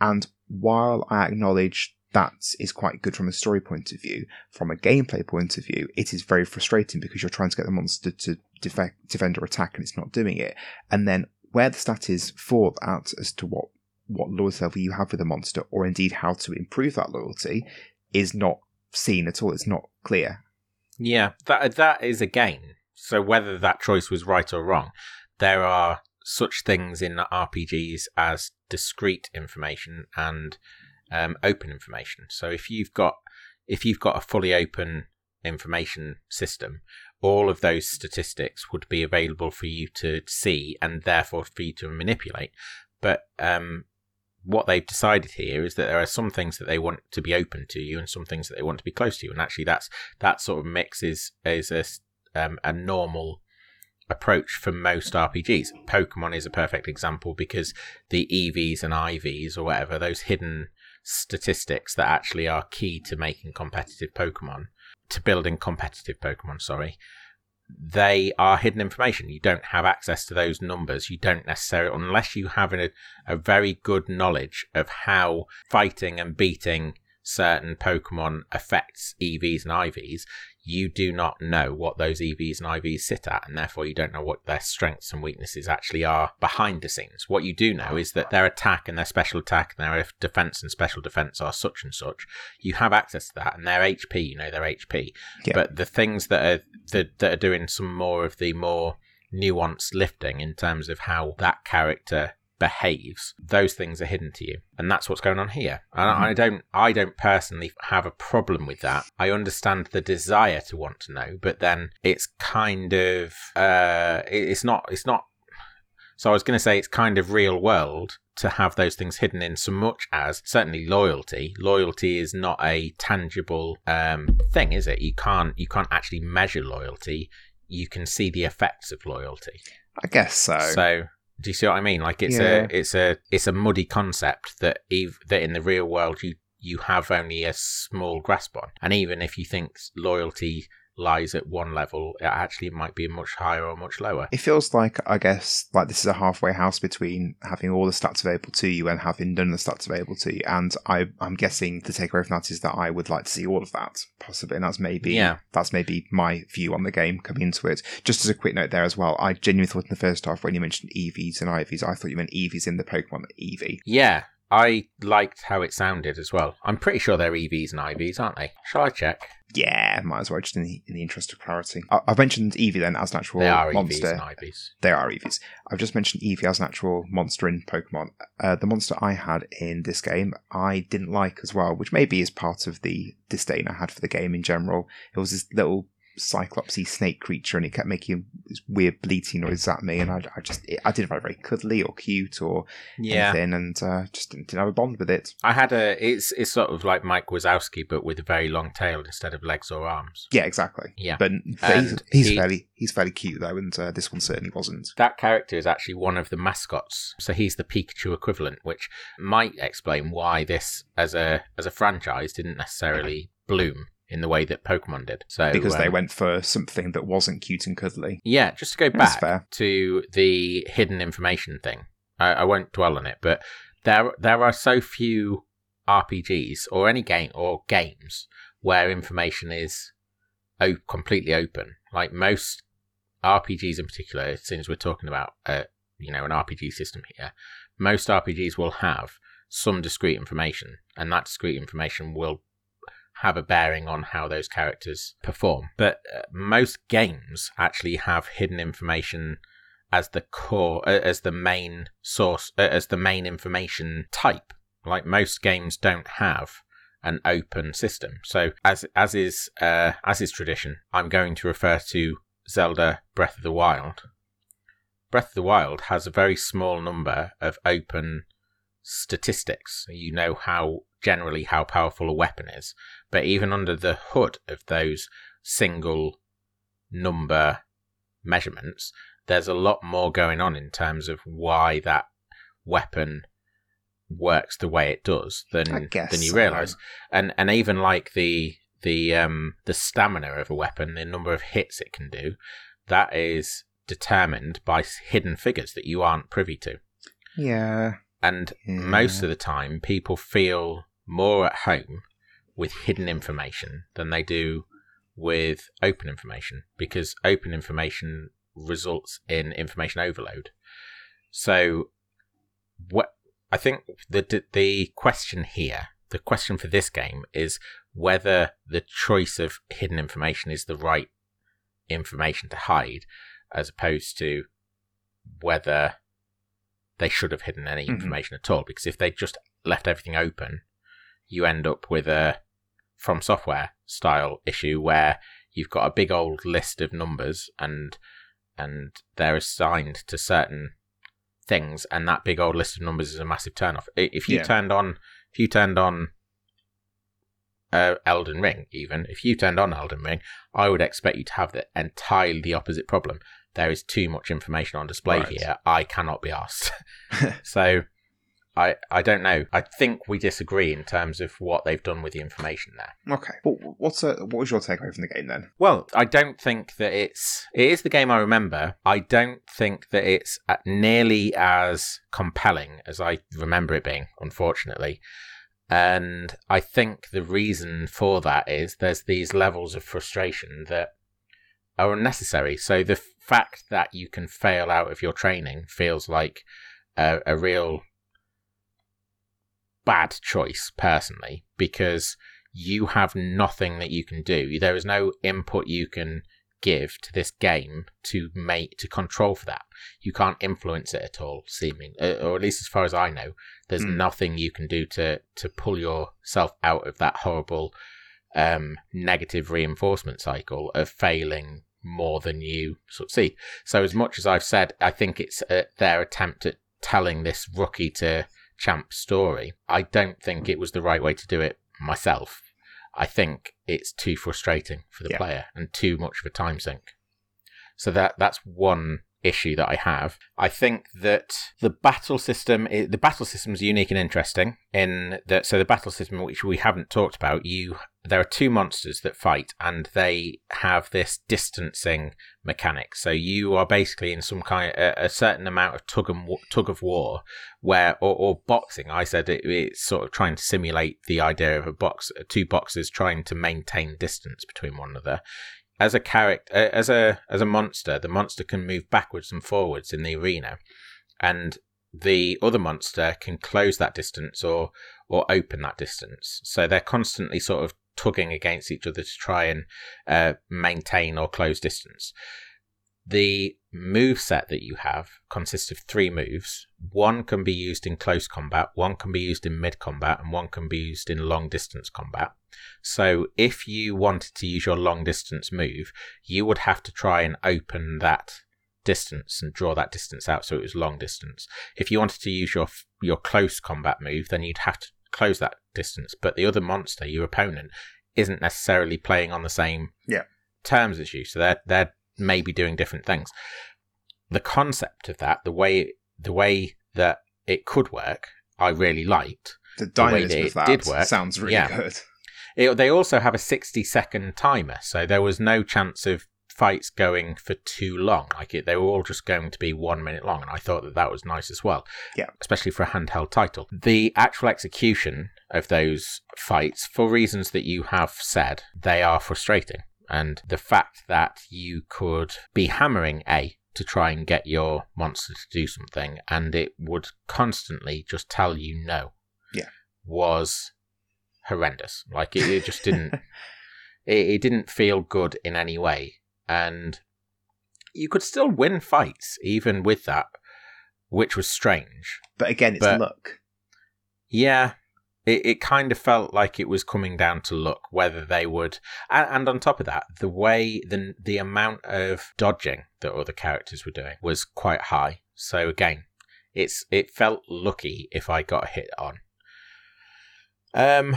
And while I acknowledge that is quite good from a story point of view, from a gameplay point of view, it is very frustrating because you're trying to get the monster to defect, defend or attack and it's not doing it. And then where the stat is for that as to what, what loyalty level you have with the monster, or indeed how to improve that loyalty, is not seen at all. It's not clear. Yeah, that that is a game. So whether that choice was right or wrong, there are such things in RPGs as discrete information and um, open information. So if you've got if you've got a fully open information system, all of those statistics would be available for you to see and therefore for you to manipulate. But um, what they've decided here is that there are some things that they want to be open to you and some things that they want to be close to you. And actually, that's that sort of mix is is a um, a normal approach for most RPGs. Pokemon is a perfect example because the EVs and IVs or whatever those hidden statistics that actually are key to making competitive Pokemon to building competitive Pokemon. Sorry. They are hidden information. You don't have access to those numbers. You don't necessarily, unless you have a, a very good knowledge of how fighting and beating certain Pokemon affects EVs and IVs, you do not know what those EVs and IVs sit at, and therefore you don't know what their strengths and weaknesses actually are behind the scenes. What you do know is that their attack and their special attack and their defense and special defense are such and such. You have access to that, and their HP, you know their HP. Yeah. But the things that are that, that are doing some more of the more nuanced lifting in terms of how that character behaves those things are hidden to you. And that's what's going on here. And Mhm. i don't i don't personally have a problem with that. I understand the desire to want to know but then it's kind of uh it's not it's not so i was going to say it's kind of real world to have those things hidden in so much as certainly loyalty. Loyalty is not a tangible um thing is it? You can't you can't actually measure loyalty. You can see the effects of loyalty. I guess so. so do you see what I mean? Like it's Yeah. a it's a it's a muddy concept that ev- that in the real world you you have only a small grasp on, and even if you think loyalty lies at one level, it actually might be much higher or much lower. It feels like, I guess, like this is a halfway house between having all the stats available to you and having none of the stats available to you. And I, I'm guessing the takeaway from that is that I would like to see all of that, possibly. And that's maybe, Yeah. that's maybe my view on the game coming into it. Just as a quick note there as well, I genuinely thought in the first half when you mentioned EVs and IVs, I thought you meant EVs in the Pokemon EV. Yeah, I liked how it sounded as well. I'm pretty sure they're EVs and IVs, aren't they? Shall I check? Yeah, might as well, just in the, in the interest of clarity. I, I've mentioned Eevee then as an actual they are monster. EVs and IVs. They are Eevees. I've just mentioned Eevee as an actual monster in Pokemon. Uh, the monster I had in this game, I didn't like as well, which maybe is part of the disdain I had for the game in general. It was this little cyclopsy snake creature, and it kept making this weird bleating noises at me, and I, I just it, I didn't find it very cuddly or cute or Yeah, anything, and uh, just didn't, didn't have a bond with it. I had a. It's it's sort of like Mike Wazowski, but with a very long tail instead of legs or arms. Yeah, exactly. Yeah. But, but he's, he's he- fairly he's fairly cute though, and uh, this one certainly wasn't. That character is actually one of the mascots, so he's the Pikachu equivalent, which might explain why this, as a as a franchise, didn't necessarily bloom in the way that Pokemon did. So Because they um, went for something that wasn't cute and cuddly. yeah. Just to go That's back fair. to the hidden information thing, I, I won't dwell on it, but there there are so few RPGs or any game or games where information is o- completely open. Like most RPGs in particular, since we're talking about uh, you know an RPG system here, most RPGs will have some discrete information, and that discrete information will have a bearing on how those characters perform. But uh, most games actually have hidden information as the core, uh, as the main source, uh, as the main information type. Like most games don't have an open system. So as as is uh, as is tradition, I'm going to refer to Zelda Breath of the Wild. Breath of the Wild has a very small number of open statistics. You know how generally how powerful a weapon is, but even under the hood of those single number measurements, there's a lot more going on in terms of why that weapon works the way it does than than you so. realize. And and even like the the um the stamina of a weapon, the number of hits it can do, that is determined by hidden figures that you aren't privy to. Yeah. And Yeah. most of the time, people feel more at home with hidden information than they do with open information because open information results in information overload. So, what I think the the question here, the question for this game is whether the choice of hidden information is the right information to hide, as opposed to whether they should have hidden any Mhm. information at all. Because if they just left everything open, you end up with a FromSoftware style issue where you've got a big old list of numbers and and they're assigned to certain things and that big old list of numbers is a massive turnoff. If you Yeah. turned on if you turned on uh, Elden Ring, even if you turned on Elden Ring, I would expect you to have the entirely the opposite problem. There is too much information on display Right. here. I cannot be asked. so, I I don't know. I think we disagree in terms of what they've done with the information there. Okay. What, what's a, what was your takeaway from the game then? Well, I don't think that it's it is the game I remember. I don't think that it's uh, nearly as compelling as I remember it being. Unfortunately, And I think the reason for that is there's these levels of frustration that are unnecessary. So the fact that you can fail out of your training feels like a, a real bad choice, personally, because you have nothing that you can do. There is no input you can give to this game to make to control for that. You can't influence it at all, seeming, uh, or at least as far as I know, there's mm. nothing you can do to to pull yourself out of that horrible um, negative reinforcement cycle of failing more than you succeed. So, as much as I've said, I think it's uh, their attempt at telling this rookie to champ story. I don't think it was the right way to do it myself. I think it's too frustrating for the yeah. player and too much of a time sink. So that that's one issue that I have. I think that the battle system, the battle system is unique and interesting in that. So the battle system, which we haven't talked about, you there are two monsters that fight, and they have this distancing mechanic. So you are basically in some kind a, a certain amount of tug and tug of war, where or, or boxing. I said it, it's sort of trying to simulate the idea of a box, two boxers trying to maintain distance between one another as a character, as a as a monster, the monster can move backwards and forwards in the arena, and the other monster can close that distance or or open that distance. So they're constantly sort of tugging against each other to try and uh, maintain or close distance. The move set that you have consists of three moves. One can be used in close combat, one can be used in mid combat, and one can be used in long distance combat. So if you wanted to use your long distance move, you would have to try and open that distance and draw that distance out so it was long distance. If you wanted to use your your close combat move, then you'd have to close that distance. But the other monster, your opponent, isn't necessarily playing on the same yeah. terms as you, so they're they're maybe doing different things. The concept of that, the way the way that it could work, I really liked. The dynamism of that did work sounds really yeah. good. It, they also have a 60 second timer, so there was no chance of fights going for too long. Like it, they were all just going to be one minute long, and I thought that that was nice as well. Yeah, especially for a handheld title. The actual execution of those fights, for reasons that you have said, they are frustrating. And the fact that you could be hammering A to try and get your monster to do something, and it would constantly just tell you no. Yeah, was horrendous. Like it, it just didn't. it, it didn't feel good in any way, and you could still win fights even with that, which was strange. But again, it's but, luck. Yeah, it, it kind of felt like it was coming down to luck whether they would and, and, on top of that the way the the amount of dodging that other characters were doing was quite high. So again it's it felt lucky if i got hit on. Um,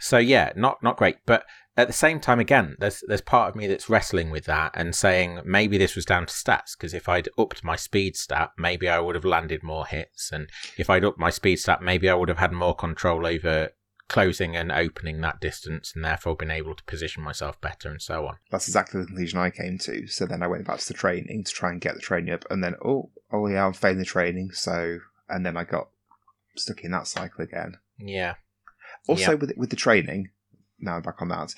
so yeah, not not great, but at the same time, again, there's there's part of me that's wrestling with that and saying maybe this was down to stats because if I'd upped my speed stat, maybe I would have landed more hits, and if I'd upped my speed stat, maybe I would have had more control over closing and opening that distance, and therefore been able to position myself better and so on. That's exactly the conclusion I came to. So then I went back to the training to try and get the training up, and then oh oh yeah, I'm failing the training, so and then I got stuck in that cycle again. Yeah. Also, yep. with with the training, now I'm back on that.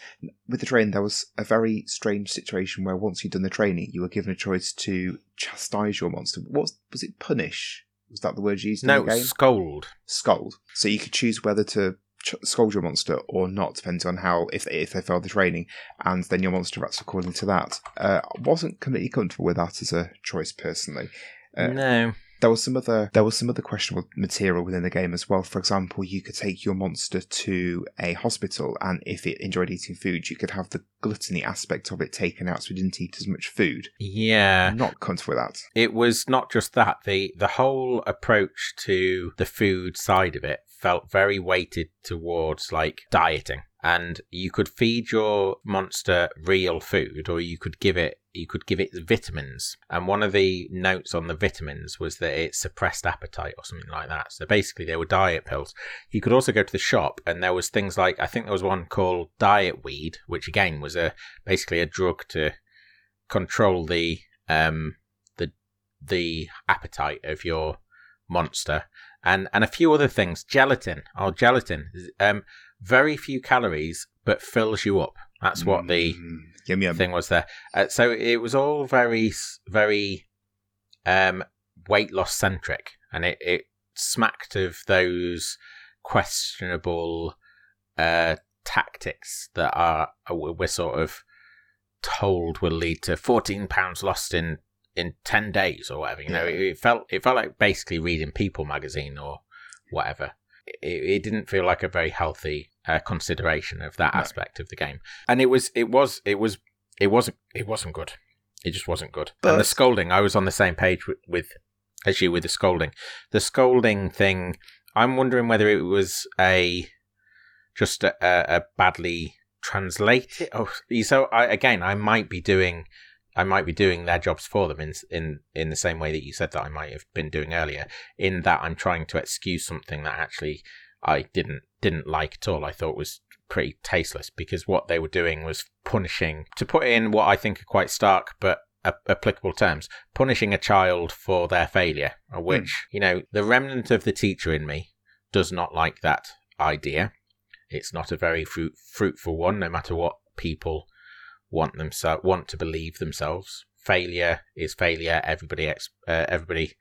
With the training, there was a very strange situation where once you'd done the training, you were given a choice to chastise your monster. What was, was it? Punish? Was that the word you used? No, in the game? scold. Scold. So you could choose whether to ch- scold your monster or not, depending on how if if they failed the training, and then your monster reacts according to that. Uh, wasn't completely comfortable with that as a choice personally. Uh, no there was some other there was some other questionable material within the game as well. For example, you could take your monster to a hospital, and if it enjoyed eating food, you could have the gluttony aspect of it taken out, so it didn't eat as much food. Yeah, not comfortable with that. It was not just that the the whole approach to the food side of it felt very weighted towards like dieting and you could feed your monster real food or you could give it you could give it vitamins. And one of the notes on the vitamins was that it suppressed appetite or something like that. So basically they were diet pills. You could also go to the shop and there was things like i think there was one called diet weed which again was a basically a drug to control the um the the appetite of your monster. And and a few other things. Gelatin, oh gelatin, um, very few calories, but fills you up. That's what the Mm, yum yum. thing was there. Uh, so it was all very, very um, weight loss centric, and it, it smacked of those questionable uh, tactics that are uh, we're sort of told will lead to 14 pounds lost in in 10 days or whatever. You know, Yeah. it, it felt it felt like basically reading People magazine or whatever. It, it didn't feel like a very healthy uh, consideration of that No. aspect of the game, and it was it was it was it wasn't it wasn't good. It just wasn't good. and the scolding, I was on the same page with, with as you with the scolding. The scolding thing, I'm wondering whether it was a just a, a, a badly translated. Oh, so I, again, I might be doing. I might be doing their jobs for them in in in the same way that you said that I might have been doing earlier. In that I'm trying to excuse something that actually I didn't didn't like at all. I thought was pretty tasteless because what they were doing was punishing to put in what I think are quite stark but a- applicable terms, punishing a child for their failure, hmm. which you know the remnant of the teacher in me does not like that idea. It's not a very fruit, fruitful one, no matter what people want themselves want to believe themselves. Failure is failure. Everybody, ex- uh, everybody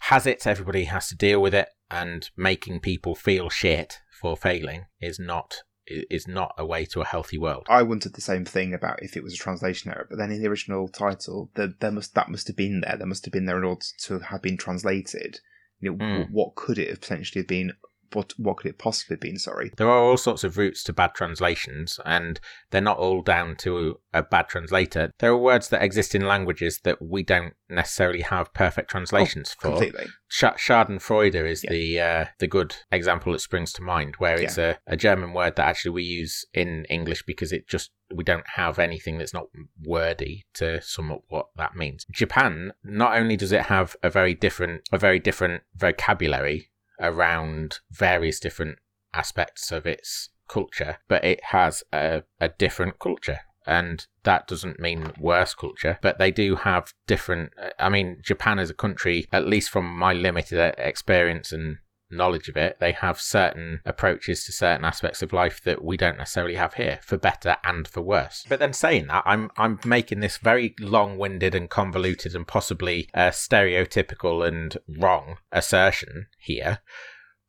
has it. Everybody has to deal with it, and making people feel shit for failing is not is not a way to a healthy world. I wondered the same thing about if it was a translation error, but then in the original title, the, there must that must have been there. There must have been there in order to have been translated. You know, Mm. what could it have potentially have been? What what could it possibly have been? Sorry. There are all sorts of routes to bad translations, and they're not all down to a bad translator. There are words that exist in languages that we don't necessarily have perfect translations for. Completely. Sch- Schadenfreude is Yeah. the uh, the good example that springs to mind, where it's a, a German word that actually we use in English because it just we don't have anything that's not wordy to sum up what that means. Japan not only does it have a very different a very different vocabulary around various different aspects of its culture, but it has a, a different culture. And that doesn't mean worse culture, but they do have different. I mean, Japan as a country, at least from my limited experience and knowledge of it, they have certain approaches to certain aspects of life that we don't necessarily have here, for better and for worse. But then saying that, I'm I'm making this very long-winded and convoluted and possibly uh, stereotypical and wrong assertion here.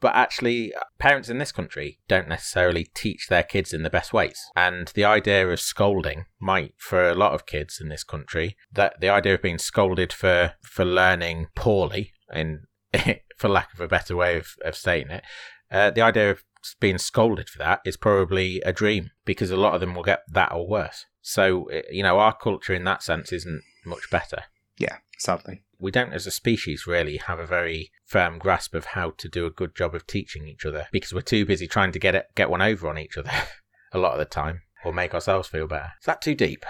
But actually, parents in this country don't necessarily teach their kids in the best ways. And the idea of scolding might, for a lot of kids in this country, that the idea of being scolded for, for learning poorly, in, for lack of a better way of, of stating it, uh, the idea of being scolded for that is probably a dream because a lot of them will get that or worse. So, eh, you know, our culture in that sense isn't much better Yeah, sadly. we don't as a species really have a very firm grasp of how to do a good job of teaching each other because we're too busy trying to get it get one over on each other a lot of the time or make ourselves feel better. Is that too deep?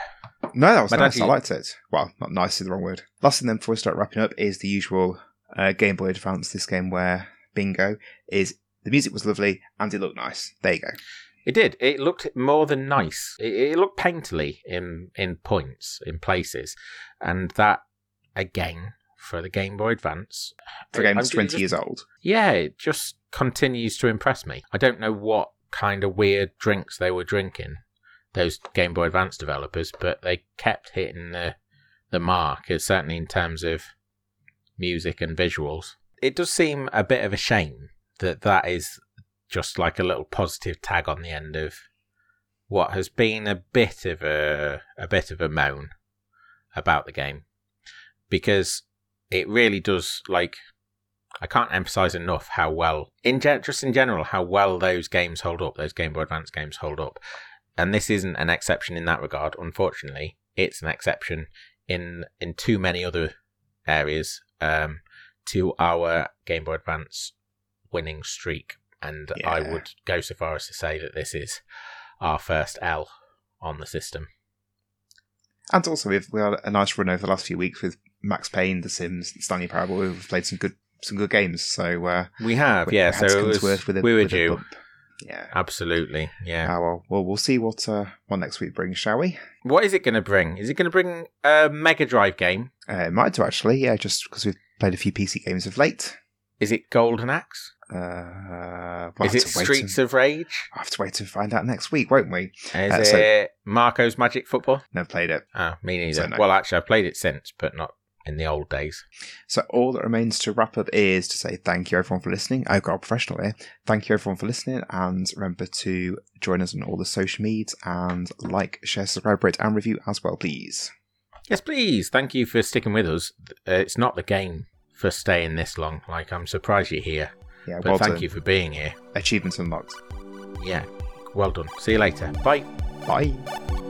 No, that was My dad nice. I liked it. Well, not nice is the wrong word. Last thing then before we start wrapping up is the usual uh, Game Boy Advance, this game where bingo is the music was lovely and it looked nice. There you go. It did. It looked more than nice. It, it looked painterly in in points, in places, and that again for the Game Boy Advance. For a game I'm that's 20 just- years old. Yeah, it just continues to impress me. I don't know what kind of weird drinks they were drinking, those Game Boy Advance developers, but they kept hitting the the mark, certainly in terms of music and visuals. It does seem a bit of a shame that that is just like a little positive tag on the end of what has been a bit of a a bit of a moan about the game because it really does like I can't emphasize enough how well, in gen- just in general, how well those games hold up. Those Game Boy Advance games hold up, and this isn't an exception in that regard. Unfortunately, it's an exception in in too many other areas um, to our Game Boy Advance winning streak. And I would go so far as to say that this is our first L on the system. And also, we've we had a nice run over the last few weeks with Max Payne, The Sims, Stanley Parable. We've played some good some good games. So uh, We have, we- yeah. we So it was, with a- we were due. Yeah. Absolutely, yeah. Ah, well, well, we'll see what uh, what next week brings, shall we? What is it going to bring? Is it going to bring a Mega Drive game? Uh, it might do actually, yeah, just because we've played a few PC games of late. Is it Golden Axe? Uh, we'll Is it Streets and- of Rage? I'll have to wait to find out next week, won't we? Is Uh, so- it Marko's Magic Football? Never played it. Oh, me neither. So no. Well, actually, I've played it since, but not in the old days. So all that remains to wrap up is to say thank you everyone for listening. I've got a professional here. Thank you everyone for listening, and remember to join us on all the social medias and like, share, subscribe, rate, and review as well, please. Yes, please. Thank you for sticking with us. Uh, it's not the game for staying this long. Like, I'm surprised you're here. Yeah, But well thank done. you for being here. Achievements unlocked. Yeah. Well done. See you later. Bye. Bye.